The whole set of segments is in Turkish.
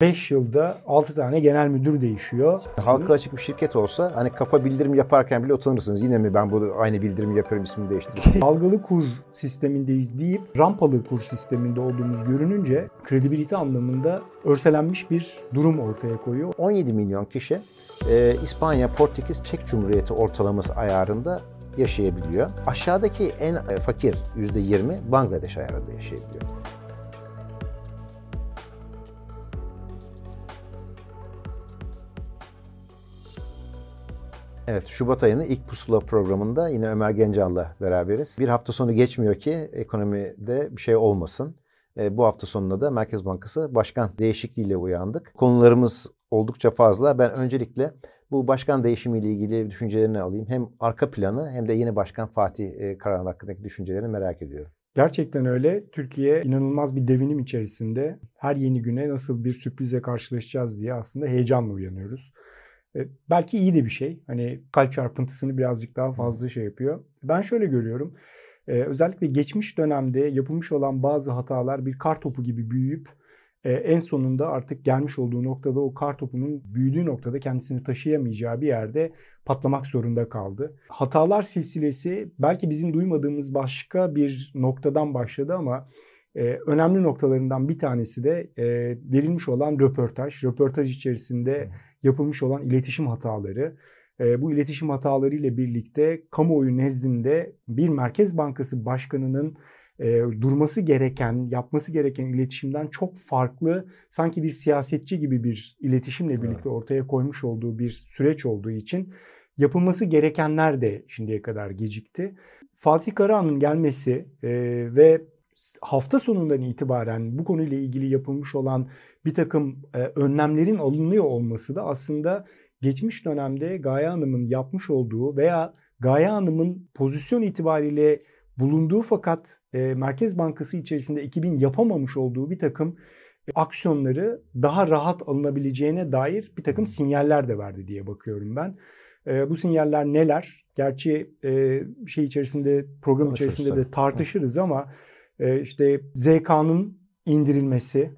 5 yılda 6 tane genel müdür değişiyor. Halka açık bir şirket olsa hani kapa bildirim yaparken bile utanırsınız. Yine mi ben bu aynı bildirimi yapıyorum ismini değiştireyim. Dalgalı kur sistemindeyiz deyip rampalı kur sisteminde olduğumuz görününce kredibilite anlamında örselenmiş bir durum ortaya koyuyor. 17 milyon kişi e, İspanya, Portekiz, Çek Cumhuriyeti ortalaması ayarında yaşayabiliyor. Aşağıdaki en fakir %20 Bangladeş ayarında yaşayabiliyor. Evet, Şubat ayının ilk pusula programında yine Ömer Gencan'la beraberiz. Bir hafta sonu geçmiyor ki ekonomide bir şey olmasın. E, bu hafta sonunda da Merkez Bankası başkan değişikliğiyle uyandık. Konularımız oldukça fazla. Ben öncelikle bu başkan değişimiyle ilgili düşüncelerini alayım. Hem arka planı hem de yeni başkan Fatih e, Karahan hakkındaki düşüncelerini merak ediyorum. Gerçekten öyle. Türkiye inanılmaz bir devinim içerisinde. Her yeni güne nasıl bir sürprize karşılaşacağız diye aslında heyecanla uyanıyoruz. E, belki iyi de bir şey. Hani kalp çarpıntısını birazcık daha fazla şey yapıyor. Ben şöyle görüyorum. E, özellikle geçmiş dönemde yapılmış olan bazı hatalar bir kar topu gibi büyüyüp e, en sonunda artık gelmiş olduğu noktada o kar topunun büyüdüğü noktada kendisini taşıyamayacağı bir yerde patlamak zorunda kaldı. Hatalar silsilesi belki bizim duymadığımız başka bir noktadan başladı ama önemli noktalarından bir tanesi de e, verilmiş olan röportaj. Röportaj içerisinde yapılmış olan iletişim hataları. Bu iletişim hataları ile birlikte kamuoyu nezdinde bir Merkez Bankası Başkanı'nın e, durması gereken, yapması gereken iletişimden çok farklı, sanki bir siyasetçi gibi bir iletişimle birlikte ortaya koymuş olduğu bir süreç olduğu için yapılması gerekenler de şimdiye kadar gecikti. Fatih Karahan'ın gelmesi e, ve hafta sonundan itibaren bu konuyla ilgili yapılmış olan bir takım e, önlemlerin alınıyor olması da aslında geçmiş dönemde Gaye Hanım'ın yapmış olduğu veya Gaye Hanım'ın pozisyon itibariyle bulunduğu fakat e, Merkez Bankası içerisinde ekibin yapamamış olduğu bir takım e, aksiyonları daha rahat alınabileceğine dair bir takım sinyaller de verdi diye bakıyorum ben. E, bu sinyaller neler? Gerçi e, şey içerisinde program içerisinde de tartışırız ama e, işte ZK'nın indirilmesi,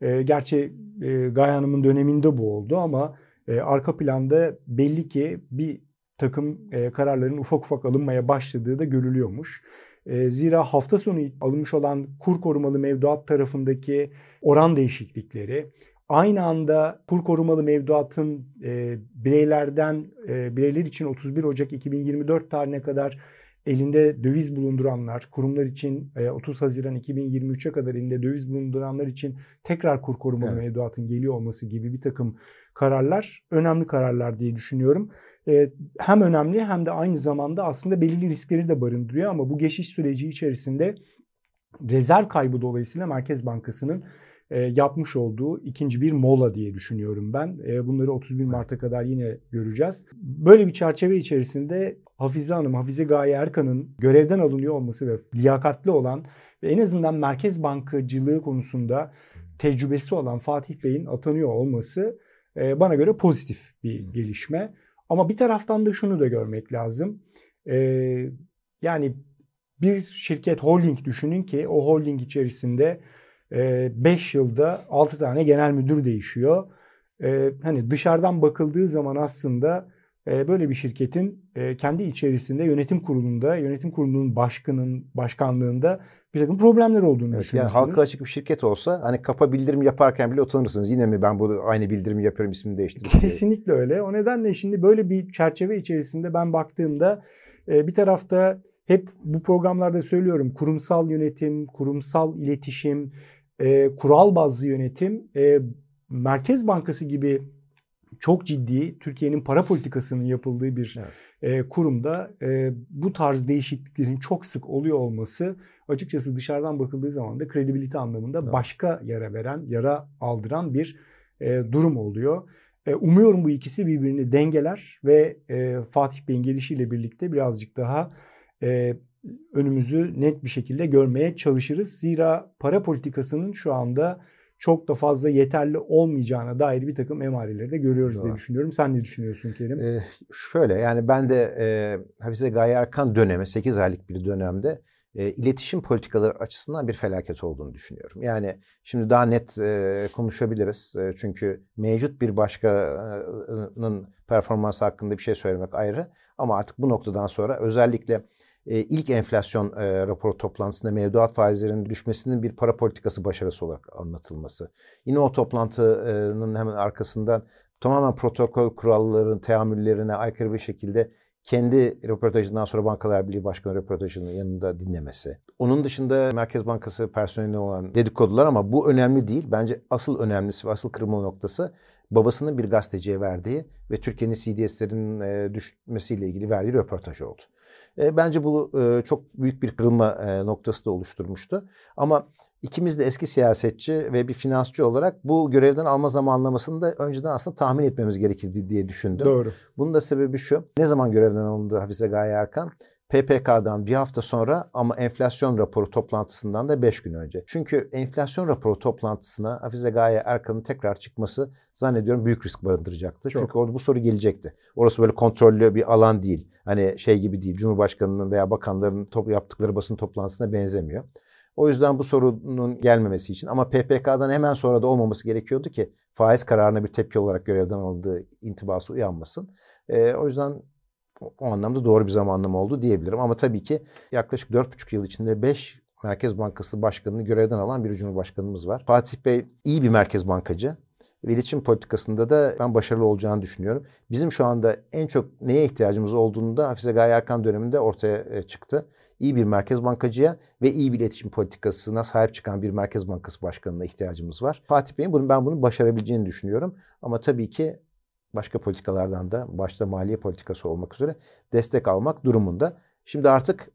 e, gerçi e, Gaye Hanım'ın döneminde bu oldu ama e, arka planda belli ki bir takım e, kararların ufak ufak alınmaya başladığı da görülüyormuş. E, zira hafta sonu alınmış olan kur korumalı mevduat tarafındaki oran değişiklikleri, aynı anda kur korumalı mevduatın e, bireylerden e, bireyler için 31 Ocak 2024 tarihine kadar elinde döviz bulunduranlar, kurumlar için 30 e, Haziran 2023'e kadar elinde döviz bulunduranlar için tekrar kur korumalı evet. mevduatın geliyor olması gibi bir takım kararlar önemli kararlar diye düşünüyorum. E, hem önemli hem de aynı zamanda aslında belirli riskleri de barındırıyor ama bu geçiş süreci içerisinde rezerv kaybı dolayısıyla Merkez Bankası'nın e, yapmış olduğu ikinci bir mola diye düşünüyorum ben. E, bunları 31 Mart'a kadar yine göreceğiz. Böyle bir çerçeve içerisinde Hafize Hanım, Hafize Gaye Erkan'ın görevden alınıyor olması ve liyakatli olan ve en azından merkez bankacılığı konusunda tecrübesi olan Fatih Bey'in atanıyor olması e, bana göre pozitif bir gelişme. Ama bir taraftan da şunu da görmek lazım. Yani bir şirket holding düşünün ki o holding içerisinde 5 yılda 6 tane genel müdür değişiyor. Hani dışarıdan bakıldığı zaman aslında böyle bir şirketin kendi içerisinde yönetim kurulunda, yönetim kurulunun başkanın başkanlığında bir takım problemler olduğunu evet, Yani halka açık bir şirket olsa hani kapa bildirim yaparken bile utanırsınız. Yine mi ben bu aynı bildirimi yapıyorum ismini değiştireyim Kesinlikle öyle. O nedenle şimdi böyle bir çerçeve içerisinde ben baktığımda bir tarafta hep bu programlarda söylüyorum kurumsal yönetim, kurumsal iletişim, e, kural bazlı yönetim e, Merkez Bankası gibi çok ciddi Türkiye'nin para politikasının yapıldığı bir evet. e, kurumda e, bu tarz değişikliklerin çok sık oluyor olması açıkçası dışarıdan bakıldığı zaman da kredibilite anlamında evet. başka yara veren, yara aldıran bir e, durum oluyor. E, umuyorum bu ikisi birbirini dengeler ve e, Fatih Bey'in gelişiyle birlikte birazcık daha e, önümüzü net bir şekilde görmeye çalışırız. Zira para politikasının şu anda çok da fazla yeterli olmayacağına dair bir takım emareleri de görüyoruz Doğru. diye düşünüyorum. Sen ne düşünüyorsun Kerim? Ee, şöyle yani ben de e, Hafize Gaye Erkan dönemi 8 aylık bir dönemde e, iletişim politikaları açısından bir felaket olduğunu düşünüyorum. Yani şimdi daha net e, konuşabiliriz. E, çünkü mevcut bir başkanın performansı hakkında bir şey söylemek ayrı. Ama artık bu noktadan sonra özellikle e, ilk enflasyon e, raporu toplantısında mevduat faizlerinin düşmesinin bir para politikası başarısı olarak anlatılması. Yine o toplantının hemen arkasından tamamen protokol kurallarının teamüllerine aykırı bir şekilde kendi röportajından sonra Bankalar Birliği Başkanı röportajının yanında dinlemesi. Onun dışında Merkez Bankası personeli olan dedikodular ama bu önemli değil. Bence asıl önemlisi ve asıl kırılma noktası babasının bir gazeteciye verdiği ve Türkiye'nin CDS'lerin e, düşmesiyle ilgili verdiği röportaj oldu. E, bence bu e, çok büyük bir kırılma e, noktası da oluşturmuştu. Ama ikimiz de eski siyasetçi ve bir finansçı olarak bu görevden alma zamanlamasını da önceden aslında tahmin etmemiz gerekirdi diye düşündüm. Doğru. Bunun da sebebi şu. Ne zaman görevden alındı Hafize Gaye Erkan? PPK'dan bir hafta sonra ama enflasyon raporu toplantısından da beş gün önce. Çünkü enflasyon raporu toplantısına Hafize Gaye Erkan'ın tekrar çıkması zannediyorum büyük risk barındıracaktı. Çok. Çünkü orada bu soru gelecekti. Orası böyle kontrollü bir alan değil. Hani şey gibi değil. Cumhurbaşkanının veya bakanların top yaptıkları basın toplantısına benzemiyor. O yüzden bu sorunun gelmemesi için ama PPK'dan hemen sonra da olmaması gerekiyordu ki faiz kararına bir tepki olarak görevden alındığı intibası uyanmasın. E, o yüzden o anlamda doğru bir zamanlama oldu diyebilirim. Ama tabii ki yaklaşık 4,5 yıl içinde 5 Merkez Bankası Başkanı'nı görevden alan bir Cumhurbaşkanımız var. Fatih Bey iyi bir merkez bankacı ve iletişim politikasında da ben başarılı olacağını düşünüyorum. Bizim şu anda en çok neye ihtiyacımız olduğunu da Hafize Gaye Erkan döneminde ortaya e, çıktı. İyi bir merkez bankacıya ve iyi bir iletişim politikasına sahip çıkan bir merkez bankası başkanına ihtiyacımız var. Fatih Bey'in bunu, ben bunu başarabileceğini düşünüyorum. Ama tabii ki başka politikalardan da başta maliye politikası olmak üzere destek almak durumunda. Şimdi artık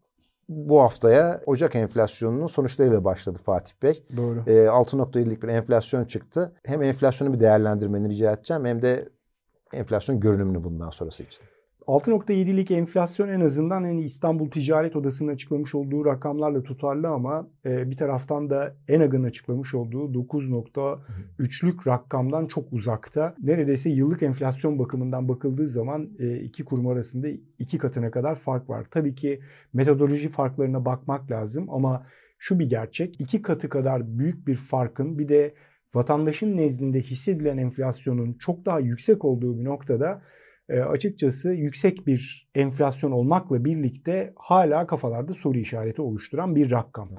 bu haftaya Ocak enflasyonunun sonuçlarıyla başladı Fatih Bey. Doğru. E, 6.7'lik bir enflasyon çıktı. Hem enflasyonu bir değerlendirmeni rica edeceğim hem de enflasyon görünümünü bundan sonrası için. 6.7'lik enflasyon en azından hani İstanbul Ticaret Odası'nın açıklamış olduğu rakamlarla tutarlı ama e, bir taraftan da ENAG'ın açıklamış olduğu 9.3'lük rakamdan çok uzakta. Neredeyse yıllık enflasyon bakımından bakıldığı zaman e, iki kurum arasında iki katına kadar fark var. Tabii ki metodoloji farklarına bakmak lazım ama şu bir gerçek. iki katı kadar büyük bir farkın bir de vatandaşın nezdinde hissedilen enflasyonun çok daha yüksek olduğu bir noktada e, açıkçası yüksek bir enflasyon olmakla birlikte hala kafalarda soru işareti oluşturan bir rakam.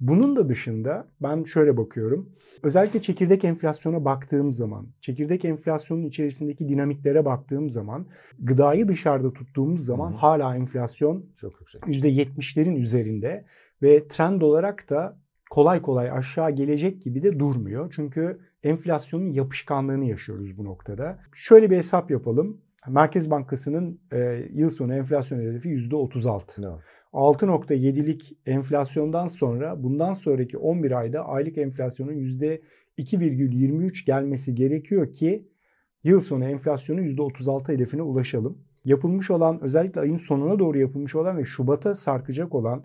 Bunun da dışında ben şöyle bakıyorum. Özellikle çekirdek enflasyona baktığım zaman, çekirdek enflasyonun içerisindeki dinamiklere baktığım zaman, gıdayı dışarıda tuttuğumuz zaman Hı. hala enflasyon çok yüksek. %70'lerin üzerinde ve trend olarak da kolay kolay aşağı gelecek gibi de durmuyor. Çünkü enflasyonun yapışkanlığını yaşıyoruz bu noktada. Şöyle bir hesap yapalım. Merkez Bankası'nın e, yıl sonu enflasyon hedefi %36. No. 6.7'lik enflasyondan sonra bundan sonraki 11 ayda aylık enflasyonun %2,23 gelmesi gerekiyor ki yıl sonu enflasyonu %36 hedefine ulaşalım. Yapılmış olan özellikle ayın sonuna doğru yapılmış olan ve Şubat'a sarkacak olan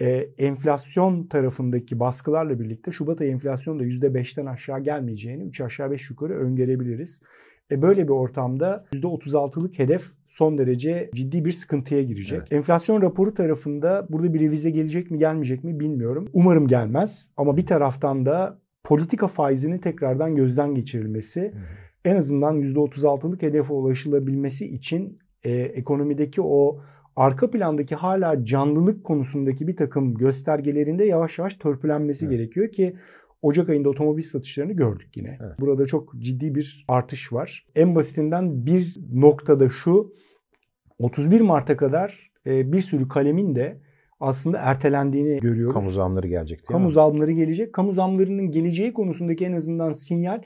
e, enflasyon tarafındaki baskılarla birlikte Şubat ayı enflasyon da %5'ten aşağı gelmeyeceğini 3 aşağı 5 yukarı öngörebiliriz. E böyle bir ortamda %36'lık hedef son derece ciddi bir sıkıntıya girecek. Evet. Enflasyon raporu tarafında burada bir revize gelecek mi gelmeyecek mi bilmiyorum. Umarım gelmez ama bir taraftan da politika faizinin tekrardan gözden geçirilmesi hı en azından %36'lık hedefe ulaşılabilmesi için e, ekonomideki o arka plandaki hala canlılık konusundaki bir takım göstergelerinde yavaş yavaş törpülenmesi evet. gerekiyor ki Ocak ayında otomobil satışlarını gördük yine. Evet. Burada çok ciddi bir artış var. En basitinden bir noktada şu 31 Mart'a kadar e, bir sürü kalemin de aslında ertelendiğini görüyoruz. Kamu zamları gelecek değil Kamu mi? zamları gelecek. Kamu zamlarının geleceği konusundaki en azından sinyal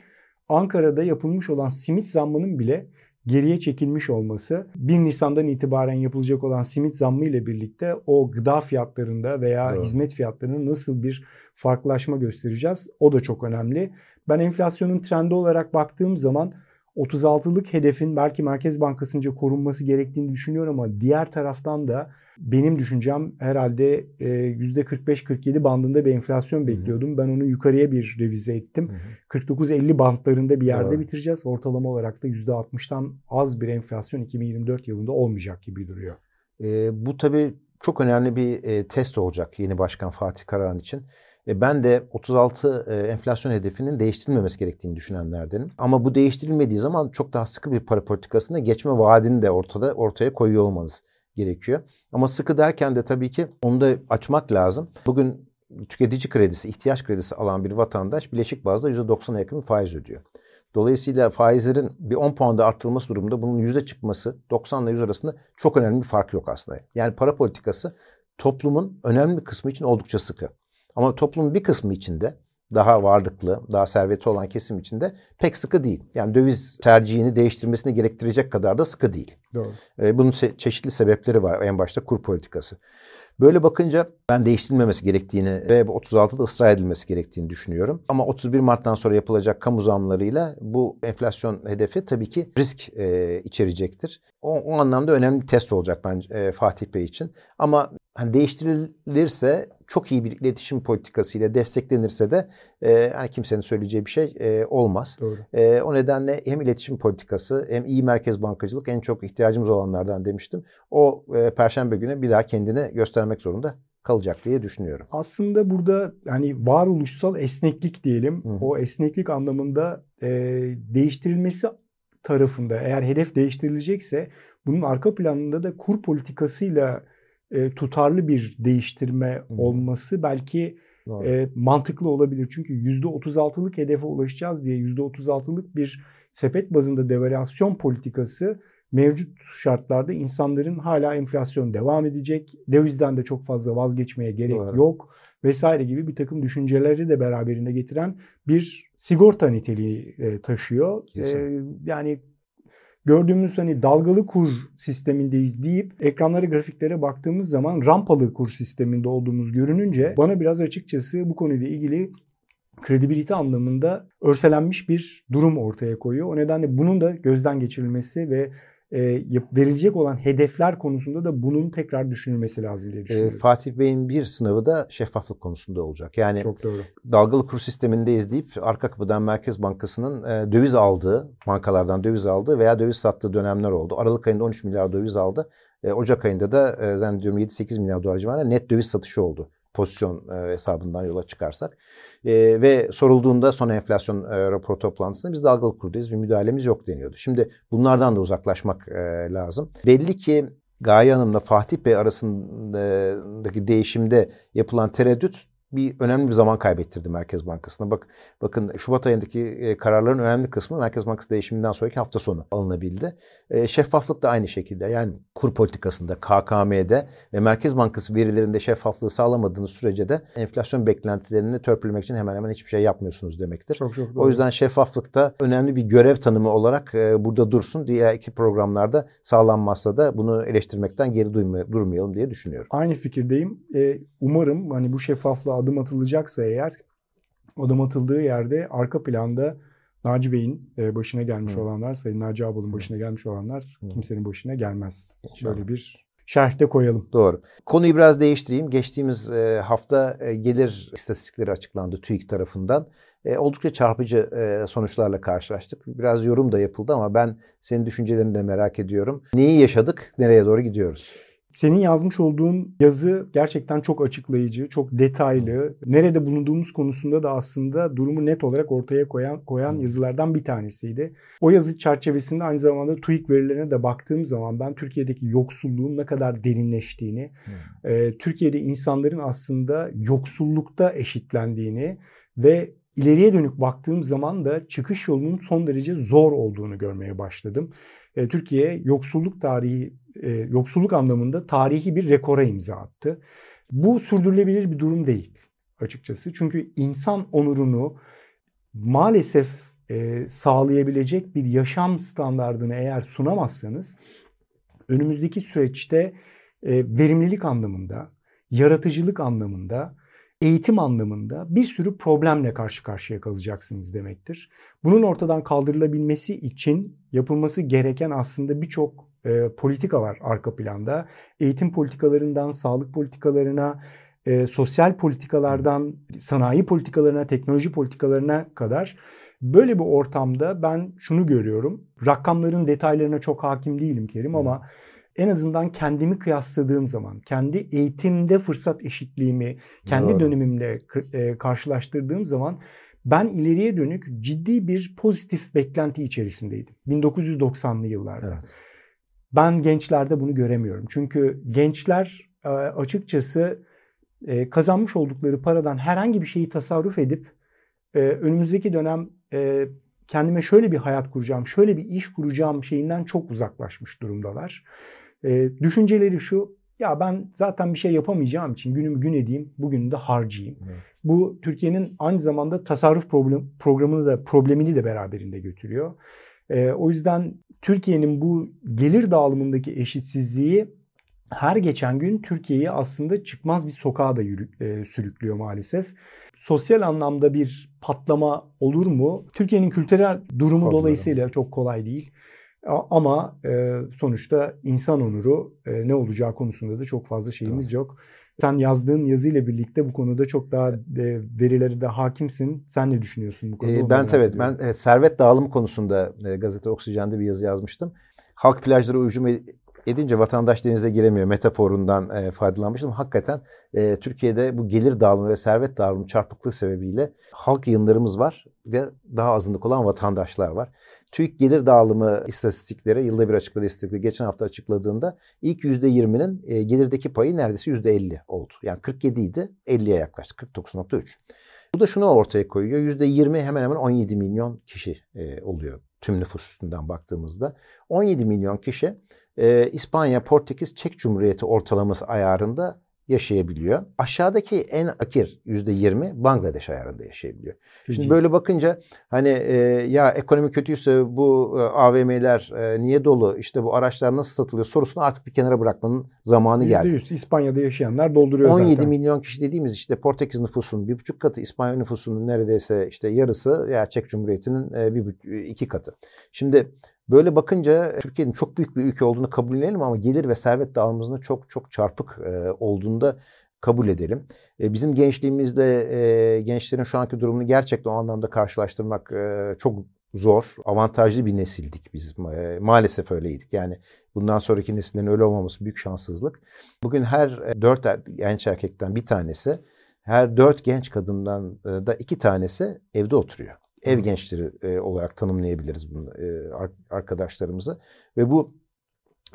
Ankara'da yapılmış olan simit zammının bile geriye çekilmiş olması 1 Nisan'dan itibaren yapılacak olan simit zammı ile birlikte o gıda fiyatlarında veya evet. hizmet fiyatlarının nasıl bir farklılaşma göstereceğiz. O da çok önemli. Ben enflasyonun trendi olarak baktığım zaman 36'lık hedefin belki Merkez Bankası'nca korunması gerektiğini düşünüyorum ama diğer taraftan da benim düşüncem herhalde %45-47 e, bandında bir enflasyon bekliyordum. Hı hı. Ben onu yukarıya bir revize ettim. 49-50 bandlarında bir yerde evet. bitireceğiz. Ortalama olarak da %60'tan az bir enflasyon 2024 yılında olmayacak gibi duruyor. E, bu tabii çok önemli bir e, test olacak yeni başkan Fatih Karahan için. E, ben de 36 e, enflasyon hedefinin değiştirilmemesi gerektiğini düşünenlerdenim. Ama bu değiştirilmediği zaman çok daha sıkı bir para politikasına geçme vaadini de ortada ortaya koyuyor olmanız gerekiyor. Ama sıkı derken de tabii ki onu da açmak lazım. Bugün tüketici kredisi, ihtiyaç kredisi alan bir vatandaş bileşik bazda %90'a yakın faiz ödüyor. Dolayısıyla faizlerin bir 10 puanda arttırılması durumunda bunun yüzde çıkması 90 ile 100 arasında çok önemli bir fark yok aslında. Yani para politikası toplumun önemli bir kısmı için oldukça sıkı. Ama toplumun bir kısmı içinde daha varlıklı, daha serveti olan kesim içinde pek sıkı değil. Yani döviz tercihini değiştirmesini gerektirecek kadar da sıkı değil. Doğru. bunun se- çeşitli sebepleri var. En başta kur politikası. Böyle bakınca ben değiştirilmemesi gerektiğini ve 36'da ısrar edilmesi gerektiğini düşünüyorum. Ama 31 Mart'tan sonra yapılacak kamu zamlarıyla bu enflasyon hedefi tabii ki risk e, içerecektir. O, o anlamda önemli bir test olacak bence e, Fatih Bey için. Ama hani değiştirilirse çok iyi bir iletişim politikasıyla desteklenirse de e, hani kimsenin söyleyeceği bir şey e, olmaz. Doğru. E, o nedenle hem iletişim politikası hem iyi merkez bankacılık en çok ihtiyacımız olanlardan demiştim. O e, perşembe günü bir daha kendini göstermek zorunda kalacak diye düşünüyorum. Aslında burada yani varoluşsal esneklik diyelim. Hı. O esneklik anlamında e, değiştirilmesi tarafında eğer hedef değiştirilecekse bunun arka planında da kur politikasıyla e, tutarlı bir değiştirme hı. olması belki Doğru. e, mantıklı olabilir. Çünkü %36'lık hedefe ulaşacağız diye %36'lık bir sepet bazında devalüasyon politikası mevcut şartlarda insanların hala enflasyon devam edecek, dövizden de çok fazla vazgeçmeye gerek Doğru. yok vesaire gibi bir takım düşünceleri de beraberinde getiren bir sigorta niteliği e, taşıyor. E, yani gördüğümüz hani dalgalı kur sistemindeyiz deyip ekranlara grafiklere baktığımız zaman rampalı kur sisteminde olduğumuz görününce bana biraz açıkçası bu konuyla ilgili kredibilite anlamında örselenmiş bir durum ortaya koyuyor. O nedenle bunun da gözden geçirilmesi ve e, verilecek olan hedefler konusunda da bunun tekrar düşünülmesi lazım diye E, düşünüyorum. Fatih Bey'in bir sınavı da şeffaflık konusunda olacak. Yani Çok doğru. dalgalı kur sistemindeyiz deyip arka kapıdan Merkez Bankası'nın e, döviz aldığı, bankalardan döviz aldığı veya döviz sattığı dönemler oldu. Aralık ayında 13 milyar döviz aldı. E, Ocak ayında da e, zannediyorum 7-8 milyar dolar civarında net döviz satışı oldu. Pozisyon e, hesabından yola çıkarsak. E, ve sorulduğunda son enflasyon e, raporu toplantısında biz dalgalı kurdayız bir müdahalemiz yok deniyordu. Şimdi bunlardan da uzaklaşmak lazım. Belli ki Gaye Hanım'la Fatih Bey arasındaki değişimde yapılan tereddüt bir önemli bir zaman kaybettirdi Merkez Bankası'na. Bak bakın Şubat ayındaki e, kararların önemli kısmı Merkez Bankası değişiminden sonraki hafta sonu alınabildi. E, şeffaflık da aynı şekilde. Yani kur politikasında, KKM'de ve Merkez Bankası verilerinde şeffaflığı sağlamadığınız sürece de enflasyon beklentilerini törpülemek için hemen hemen hiçbir şey yapmıyorsunuz demektir. Çok çok. O yüzden şeffaflık da önemli bir görev tanımı olarak e, burada dursun. Diğer iki programlarda sağlanmazsa da bunu eleştirmekten geri durmayalım diye düşünüyorum. Aynı fikirdeyim. Ee, umarım hani bu şeffaflığa adım atılacaksa eğer adım atıldığı yerde arka planda Naci Bey'in e, başına gelmiş Hı. olanlar, Sayın Naci Ağbal'ın Hı. başına gelmiş olanlar Hı. kimsenin başına gelmez. İnşallah. Böyle bir şerhte koyalım. Doğru. Konuyu biraz değiştireyim. Geçtiğimiz e, hafta e, gelir istatistikleri açıklandı TÜİK tarafından. Oldukça çarpıcı sonuçlarla karşılaştık. Biraz yorum da yapıldı ama ben senin düşüncelerini de merak ediyorum. Neyi yaşadık, nereye doğru gidiyoruz? Senin yazmış olduğun yazı gerçekten çok açıklayıcı, çok detaylı. Nerede bulunduğumuz konusunda da aslında durumu net olarak ortaya koyan koyan yazılardan bir tanesiydi. O yazı çerçevesinde aynı zamanda TÜİK verilerine de baktığım zaman ben Türkiye'deki yoksulluğun ne kadar derinleştiğini, e, Türkiye'de insanların aslında yoksullukta eşitlendiğini ve ileriye dönük baktığım zaman da çıkış yolunun son derece zor olduğunu görmeye başladım. Türkiye yoksulluk tarihi e, yoksulluk anlamında tarihi bir rekora imza attı. Bu sürdürülebilir bir durum değil açıkçası. Çünkü insan onurunu maalesef e, sağlayabilecek bir yaşam standardını eğer sunamazsanız önümüzdeki süreçte e, verimlilik anlamında, yaratıcılık anlamında, eğitim anlamında bir sürü problemle karşı karşıya kalacaksınız demektir. Bunun ortadan kaldırılabilmesi için yapılması gereken aslında birçok e, politika var arka planda. Eğitim politikalarından sağlık politikalarına, e, sosyal politikalardan sanayi politikalarına, teknoloji politikalarına kadar böyle bir ortamda ben şunu görüyorum. Rakamların detaylarına çok hakim değilim Kerim ama en azından kendimi kıyasladığım zaman, kendi eğitimde fırsat eşitliğimi kendi Doğru. dönemimle e, karşılaştırdığım zaman ben ileriye dönük ciddi bir pozitif beklenti içerisindeydim. 1990'lı yıllarda. Evet. Ben gençlerde bunu göremiyorum. Çünkü gençler e, açıkçası e, kazanmış oldukları paradan herhangi bir şeyi tasarruf edip e, önümüzdeki dönem kendime şöyle bir hayat kuracağım, şöyle bir iş kuracağım şeyinden çok uzaklaşmış durumdalar. Düşünceleri şu, ya ben zaten bir şey yapamayacağım için günümü gün edeyim, bugünü de harcayayım. Evet. Bu Türkiye'nin aynı zamanda tasarruf problem, programını da problemini de beraberinde götürüyor. E, o yüzden Türkiye'nin bu gelir dağılımındaki eşitsizliği her geçen gün Türkiye'yi aslında çıkmaz bir sokağa da yürü, e, sürüklüyor maalesef. Sosyal anlamda bir patlama olur mu? Türkiye'nin kültürel durumu Anladım. dolayısıyla çok kolay değil. Ama e, sonuçta insan onuru e, ne olacağı konusunda da çok fazla şeyimiz yok. Sen yazdığın yazıyla birlikte bu konuda çok daha e, verilere de hakimsin. Sen ne düşünüyorsun bu konuda? Ee, ben evet ben evet, servet dağılımı konusunda e, gazete Oksijen'de bir yazı yazmıştım. Halk plajlara hücum edince vatandaş denize giremiyor metaforundan e, faydalanmıştım. Hakikaten e, Türkiye'de bu gelir dağılımı ve servet dağılımı çarpıklığı sebebiyle halk yığınlarımız var ve daha azınlık olan vatandaşlar var. TÜİK gelir dağılımı istatistikleri yılda bir açıkladığı istatistikleri geçen hafta açıkladığında ilk %20'nin e, gelirdeki payı neredeyse %50 oldu. Yani 47 idi 50'ye yaklaştı 49.3. Bu da şunu ortaya koyuyor. %20 hemen hemen 17 milyon kişi e, oluyor tüm nüfus üstünden baktığımızda. 17 milyon kişi e, İspanya, Portekiz, Çek Cumhuriyeti ortalaması ayarında yaşayabiliyor. Aşağıdaki en akir yüzde yirmi Bangladeş ayarında yaşayabiliyor. Fiji. Şimdi böyle bakınca hani e, ya ekonomi kötüyse bu e, AVM'ler e, niye dolu işte bu araçlar nasıl satılıyor sorusunu artık bir kenara bırakmanın zamanı geldi. %100 İspanya'da yaşayanlar dolduruyor 17 zaten. 17 milyon kişi dediğimiz işte Portekiz nüfusunun bir buçuk katı İspanya nüfusunun neredeyse işte yarısı ya Çek Cumhuriyeti'nin e, bir iki katı. Şimdi Böyle bakınca Türkiye'nin çok büyük bir ülke olduğunu kabullenelim ama gelir ve servet dağılımımızın çok çok çarpık e, olduğunu da kabul edelim. E, bizim gençliğimizde e, gençlerin şu anki durumunu gerçekten o anlamda karşılaştırmak e, çok zor. Avantajlı bir nesildik biz. E, maalesef öyleydik. Yani bundan sonraki nesillerin öyle olmaması büyük şanssızlık. Bugün her e, dört er, genç erkekten bir tanesi, her dört genç kadından e, da iki tanesi evde oturuyor ev gençleri e, olarak tanımlayabiliriz bunu e, arkadaşlarımızı. Ve bu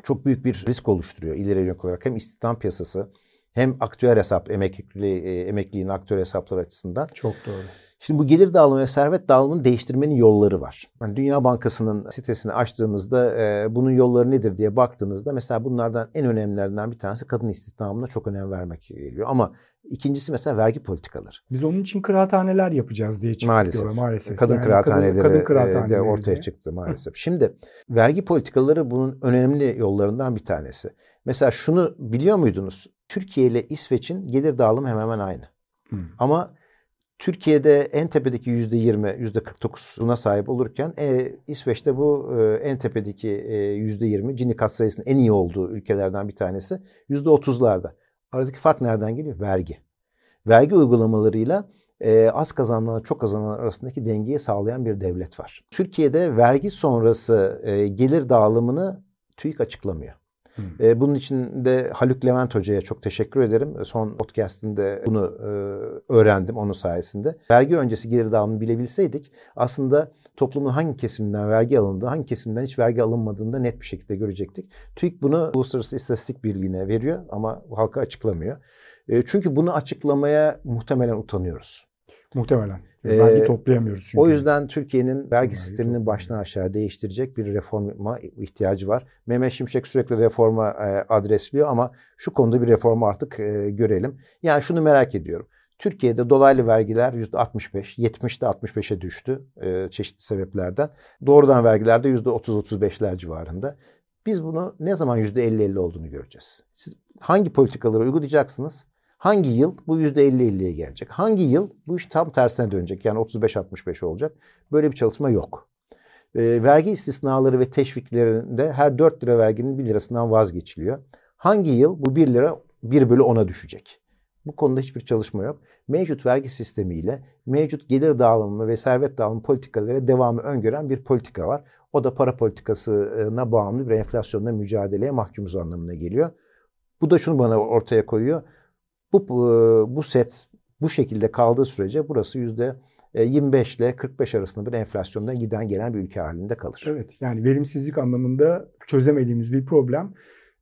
çok büyük bir risk oluşturuyor ileri yönelik olarak hem istihdam piyasası hem aktüel hesap emekli e, emekliliğin aktüel hesapları açısından. Çok doğru. Şimdi bu gelir dağılımı ve servet dağılımını değiştirmenin yolları var. Yani Dünya Bankası'nın sitesini açtığınızda e, bunun yolları nedir diye baktığınızda mesela bunlardan en önemlilerinden bir tanesi kadın istihdamına çok önem vermek geliyor. Ama İkincisi mesela vergi politikaları. Biz onun için kıraathaneler yapacağız diye çıktık maalesef. maalesef. Kadın yani kıraathaneleri kadın, kadın kıraathaneleri de ortaya diye. çıktı maalesef. Şimdi vergi politikaları bunun önemli yollarından bir tanesi. Mesela şunu biliyor muydunuz? Türkiye ile İsveç'in gelir dağılımı hemen hemen aynı. Hmm. Ama Türkiye'de en tepedeki yüzde yirmi, yüzde 49'una sahip olurken e, İsveç'te bu e, en tepedeki e, yüzde yirmi Gini kat sayısının en iyi olduğu ülkelerden bir tanesi yüzde otuzlarda. Aradaki fark nereden geliyor? Vergi. Vergi uygulamalarıyla e, az kazananlar çok kazananlar arasındaki dengeyi sağlayan bir devlet var. Türkiye'de vergi sonrası e, gelir dağılımını TÜİK açıklamıyor. Hmm. E, bunun için de Haluk Levent Hoca'ya çok teşekkür ederim. Son podcastinde bunu e, öğrendim onun sayesinde. Vergi öncesi gelir dağılımını bilebilseydik aslında toplumun hangi kesiminden vergi alındığı, hangi kesimden hiç vergi alınmadığını da net bir şekilde görecektik. TÜİK bunu Uluslararası İstatistik Birliği'ne veriyor ama halka açıklamıyor. E, çünkü bunu açıklamaya muhtemelen utanıyoruz. Muhtemelen. Vergi ee, toplayamıyoruz çünkü. O yüzden Türkiye'nin vergi, vergi sisteminin baştan aşağı değiştirecek bir reforma ihtiyacı var. Mehmet Şimşek sürekli reforma e, adresliyor ama şu konuda bir reformu artık e, görelim. Yani şunu merak ediyorum. Türkiye'de dolaylı vergiler %65, 70'de 65'e düştü e, çeşitli sebeplerden. Doğrudan vergiler de %30-35'ler civarında. Biz bunu ne zaman %50-50 olduğunu göreceğiz. Siz hangi politikaları uygulayacaksınız? Hangi yıl bu %50-50'ye gelecek? Hangi yıl bu iş tam tersine dönecek? Yani 35-65 olacak. Böyle bir çalışma yok. E, vergi istisnaları ve teşviklerinde her 4 lira verginin 1 lirasından vazgeçiliyor. Hangi yıl bu 1 lira 1 bölü 10'a düşecek? Bu konuda hiçbir çalışma yok. Mevcut vergi sistemiyle mevcut gelir dağılımı ve servet dağılımı politikaları devamı öngören bir politika var. O da para politikasına bağımlı bir enflasyonla mücadeleye mahkumuz anlamına geliyor. Bu da şunu bana ortaya koyuyor. Bu, bu set bu şekilde kaldığı sürece burası yüzde 25 ile 45 arasında bir enflasyonda giden gelen bir ülke halinde kalır. Evet yani verimsizlik anlamında çözemediğimiz bir problem.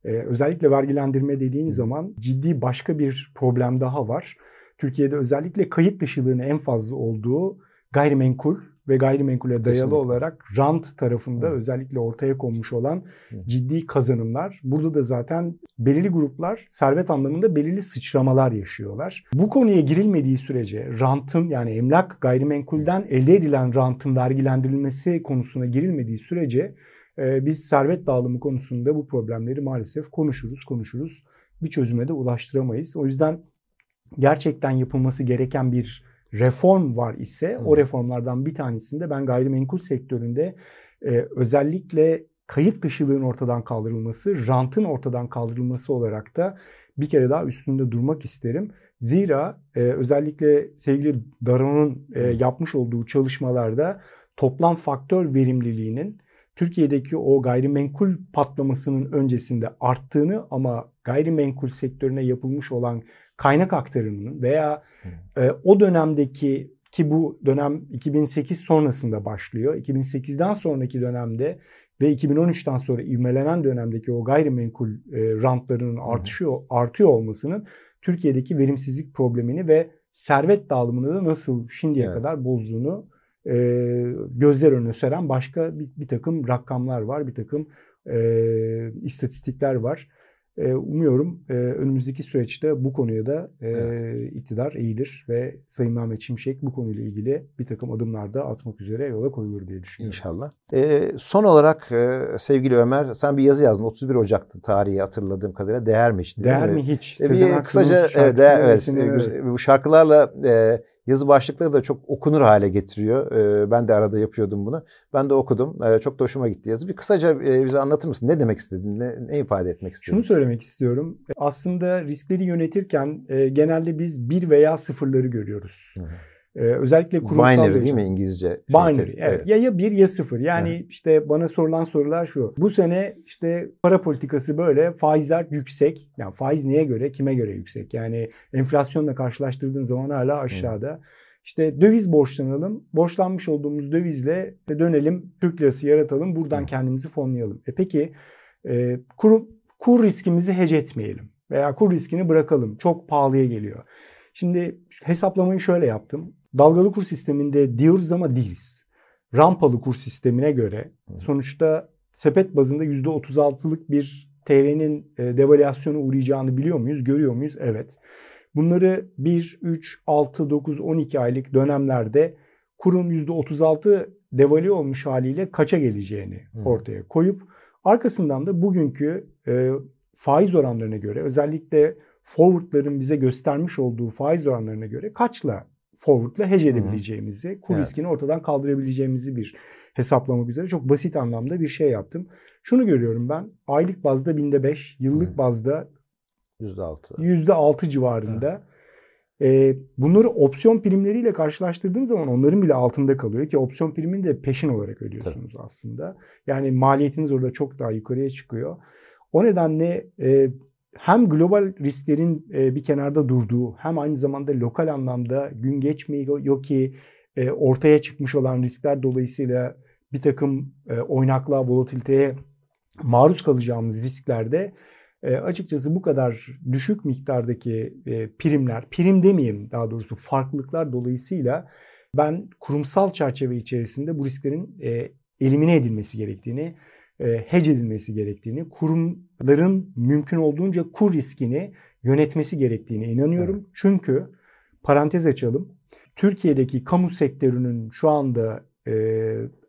Ee, özellikle vergilendirme dediğin zaman ciddi başka bir problem daha var. Türkiye'de özellikle kayıt dışılığının en fazla olduğu gayrimenkul ve gayrimenkule dayalı Kesinlikle. olarak rant tarafında Hı. özellikle ortaya konmuş olan Hı. ciddi kazanımlar. Burada da zaten belirli gruplar servet anlamında belirli sıçramalar yaşıyorlar. Bu konuya girilmediği sürece rantın yani emlak gayrimenkulden elde edilen rantın vergilendirilmesi konusuna girilmediği sürece biz servet dağılımı konusunda bu problemleri maalesef konuşuruz, konuşuruz. Bir çözüme de ulaştıramayız. O yüzden gerçekten yapılması gereken bir reform var ise o reformlardan bir tanesinde ben gayrimenkul sektöründe e, özellikle kayıt dışılığın ortadan kaldırılması, rantın ortadan kaldırılması olarak da bir kere daha üstünde durmak isterim. Zira e, özellikle sevgili Daron'un e, yapmış olduğu çalışmalarda toplam faktör verimliliğinin Türkiye'deki o gayrimenkul patlamasının öncesinde arttığını ama gayrimenkul sektörüne yapılmış olan kaynak aktarımının veya e, o dönemdeki ki bu dönem 2008 sonrasında başlıyor. 2008'den sonraki dönemde ve 2013'ten sonra ivmelenen dönemdeki o gayrimenkul e, rantlarının artışıyor artıyor olmasının Türkiye'deki verimsizlik problemini ve servet dağılımını da nasıl şimdiye evet. kadar bozduğunu e, gözler önüne seren başka bir, bir takım rakamlar var, bir takım e, istatistikler var. Ee, umuyorum e, önümüzdeki süreçte bu konuya da e, evet. iktidar eğilir ve Sayın Mehmet Şimşek bu konuyla ilgili bir takım adımlar da atmak üzere yola koyulur diye düşünüyorum. İnşallah. E, son olarak e, sevgili Ömer sen bir yazı yazdın 31 Ocak'tı tarihi hatırladığım kadarıyla değer mi hiç? Değer mi hiç? E, bir kısaca evet, değer, evet, bu şarkılarla e, yazı başlıkları da çok okunur hale getiriyor. Ee, ben de arada yapıyordum bunu. Ben de okudum. Ee, çok da hoşuma gitti yazı. Bir kısaca e, bize anlatır mısın? Ne demek istedin? Ne, ne ifade etmek istedin? Şunu söylemek istiyorum. Aslında riskleri yönetirken e, genelde biz bir veya sıfırları görüyoruz. Hı hı. Ee, özellikle kurumsal Binary yaşam. değil mi İngilizce? Binary evet. evet. Ya ya bir ya sıfır. Yani evet. işte bana sorulan sorular şu. Bu sene işte para politikası böyle faizler yüksek. Yani faiz neye göre kime göre yüksek? Yani enflasyonla karşılaştırdığın zaman hala aşağıda. Hı. İşte döviz borçlanalım. Borçlanmış olduğumuz dövizle dönelim Türk lirası yaratalım. Buradan Hı. kendimizi fonlayalım. E peki e, kur, kur riskimizi hece etmeyelim. Veya kur riskini bırakalım. Çok pahalıya geliyor. Şimdi hesaplamayı şöyle yaptım. Dalgalı kur sisteminde diyoruz ama değiliz. Rampalı kur sistemine göre sonuçta sepet bazında %36'lık bir TL'nin e, devalüasyona uğrayacağını biliyor muyuz? Görüyor muyuz? Evet. Bunları 1, 3, 6, 9, 12 aylık dönemlerde kurun %36 devalü olmuş haliyle kaça geleceğini ortaya koyup arkasından da bugünkü e, faiz oranlarına göre özellikle forwardların bize göstermiş olduğu faiz oranlarına göre kaçla forward'la hedge edebileceğimizi, kur evet. riskini ortadan kaldırabileceğimizi bir hesaplamak üzere çok basit anlamda bir şey yaptım. Şunu görüyorum ben. Aylık bazda binde 5, yıllık Hı. bazda %6. %6 civarında. E, bunları opsiyon primleriyle karşılaştırdığım zaman onların bile altında kalıyor ki opsiyon primini de peşin olarak ödüyorsunuz Tabii. aslında. Yani maliyetiniz orada çok daha yukarıya çıkıyor. O nedenle e, hem global risklerin e, bir kenarda durduğu hem aynı zamanda lokal anlamda gün geçmiyor ki e, ortaya çıkmış olan riskler dolayısıyla bir takım e, oynaklığa, volatiliteye maruz kalacağımız risklerde açıkçası bu kadar düşük miktardaki primler, prim demeyeyim daha doğrusu farklılıklar dolayısıyla ben kurumsal çerçeve içerisinde bu risklerin e, elimine edilmesi gerektiğini, e, hedge edilmesi gerektiğini, kurumların mümkün olduğunca kur riskini yönetmesi gerektiğine inanıyorum. Evet. Çünkü parantez açalım. Türkiye'deki kamu sektörünün şu anda e,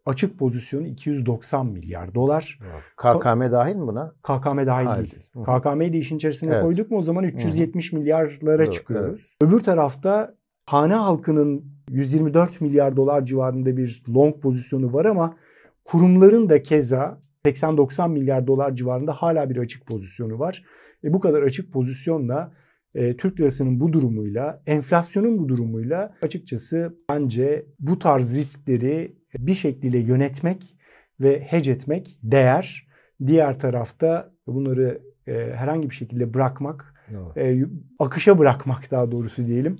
açık pozisyonu 290 milyar dolar. KKM dahil mi buna? KKM dahil Hayır. değil. Hı. KKM'yi de işin içerisine evet. koyduk mu o zaman 370 Hı. milyarlara Doğru, çıkıyoruz. Evet. Öbür tarafta hane halkının 124 milyar dolar civarında bir long pozisyonu var ama kurumların da keza 80-90 milyar dolar civarında hala bir açık pozisyonu var. E bu kadar açık pozisyonla e, Türk lirasının bu durumuyla, enflasyonun bu durumuyla açıkçası bence bu tarz riskleri bir şekilde yönetmek ve hedge etmek değer. Diğer tarafta bunları e, herhangi bir şekilde bırakmak, e, akışa bırakmak daha doğrusu diyelim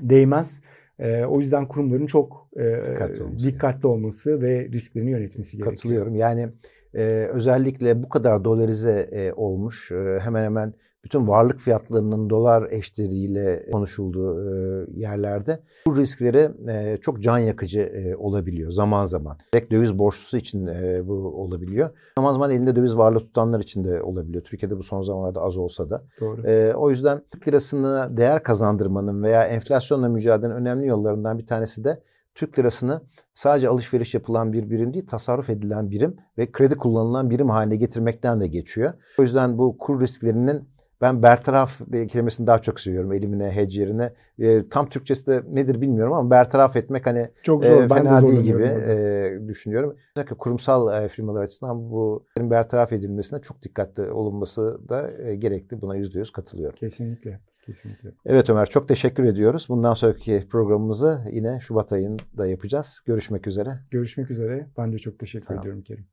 değmez. E, o yüzden kurumların çok e, dikkatli, olması, dikkatli olması ve risklerini yönetmesi gerekiyor. Katılıyorum. Yani e, özellikle bu kadar dolarize e, olmuş e, hemen hemen bütün varlık fiyatlarının dolar eşleriyle konuşulduğu e, yerlerde bu riskleri e, çok can yakıcı e, olabiliyor zaman zaman. Direkt döviz borçlusu için bu olabiliyor. Zaman zaman elinde döviz varlığı tutanlar için de olabiliyor. Türkiye'de bu son zamanlarda az olsa da. Doğru. O yüzden Türk lirasına değer kazandırmanın veya enflasyonla mücadelenin önemli yollarından bir tanesi de Türk lirasını sadece alışveriş yapılan bir birim değil, tasarruf edilen birim ve kredi kullanılan birim haline getirmekten de geçiyor. O yüzden bu kur risklerinin ben bertaraf kelimesini daha çok seviyorum elimine, hedge yerine. E, tam Türkçesi de nedir bilmiyorum ama bertaraf etmek hani çok zor, e, fena de değil gibi e, düşünüyorum. Özellikle kurumsal e, firmalar açısından bu bertaraf edilmesine çok dikkatli olunması da e, gerekli. Buna yüzde yüz katılıyorum. Kesinlikle. Kesinlikle. Evet Ömer çok teşekkür ediyoruz. Bundan sonraki programımızı yine Şubat ayında yapacağız. Görüşmek üzere. Görüşmek üzere. Ben de çok teşekkür tamam. ediyorum Kerim.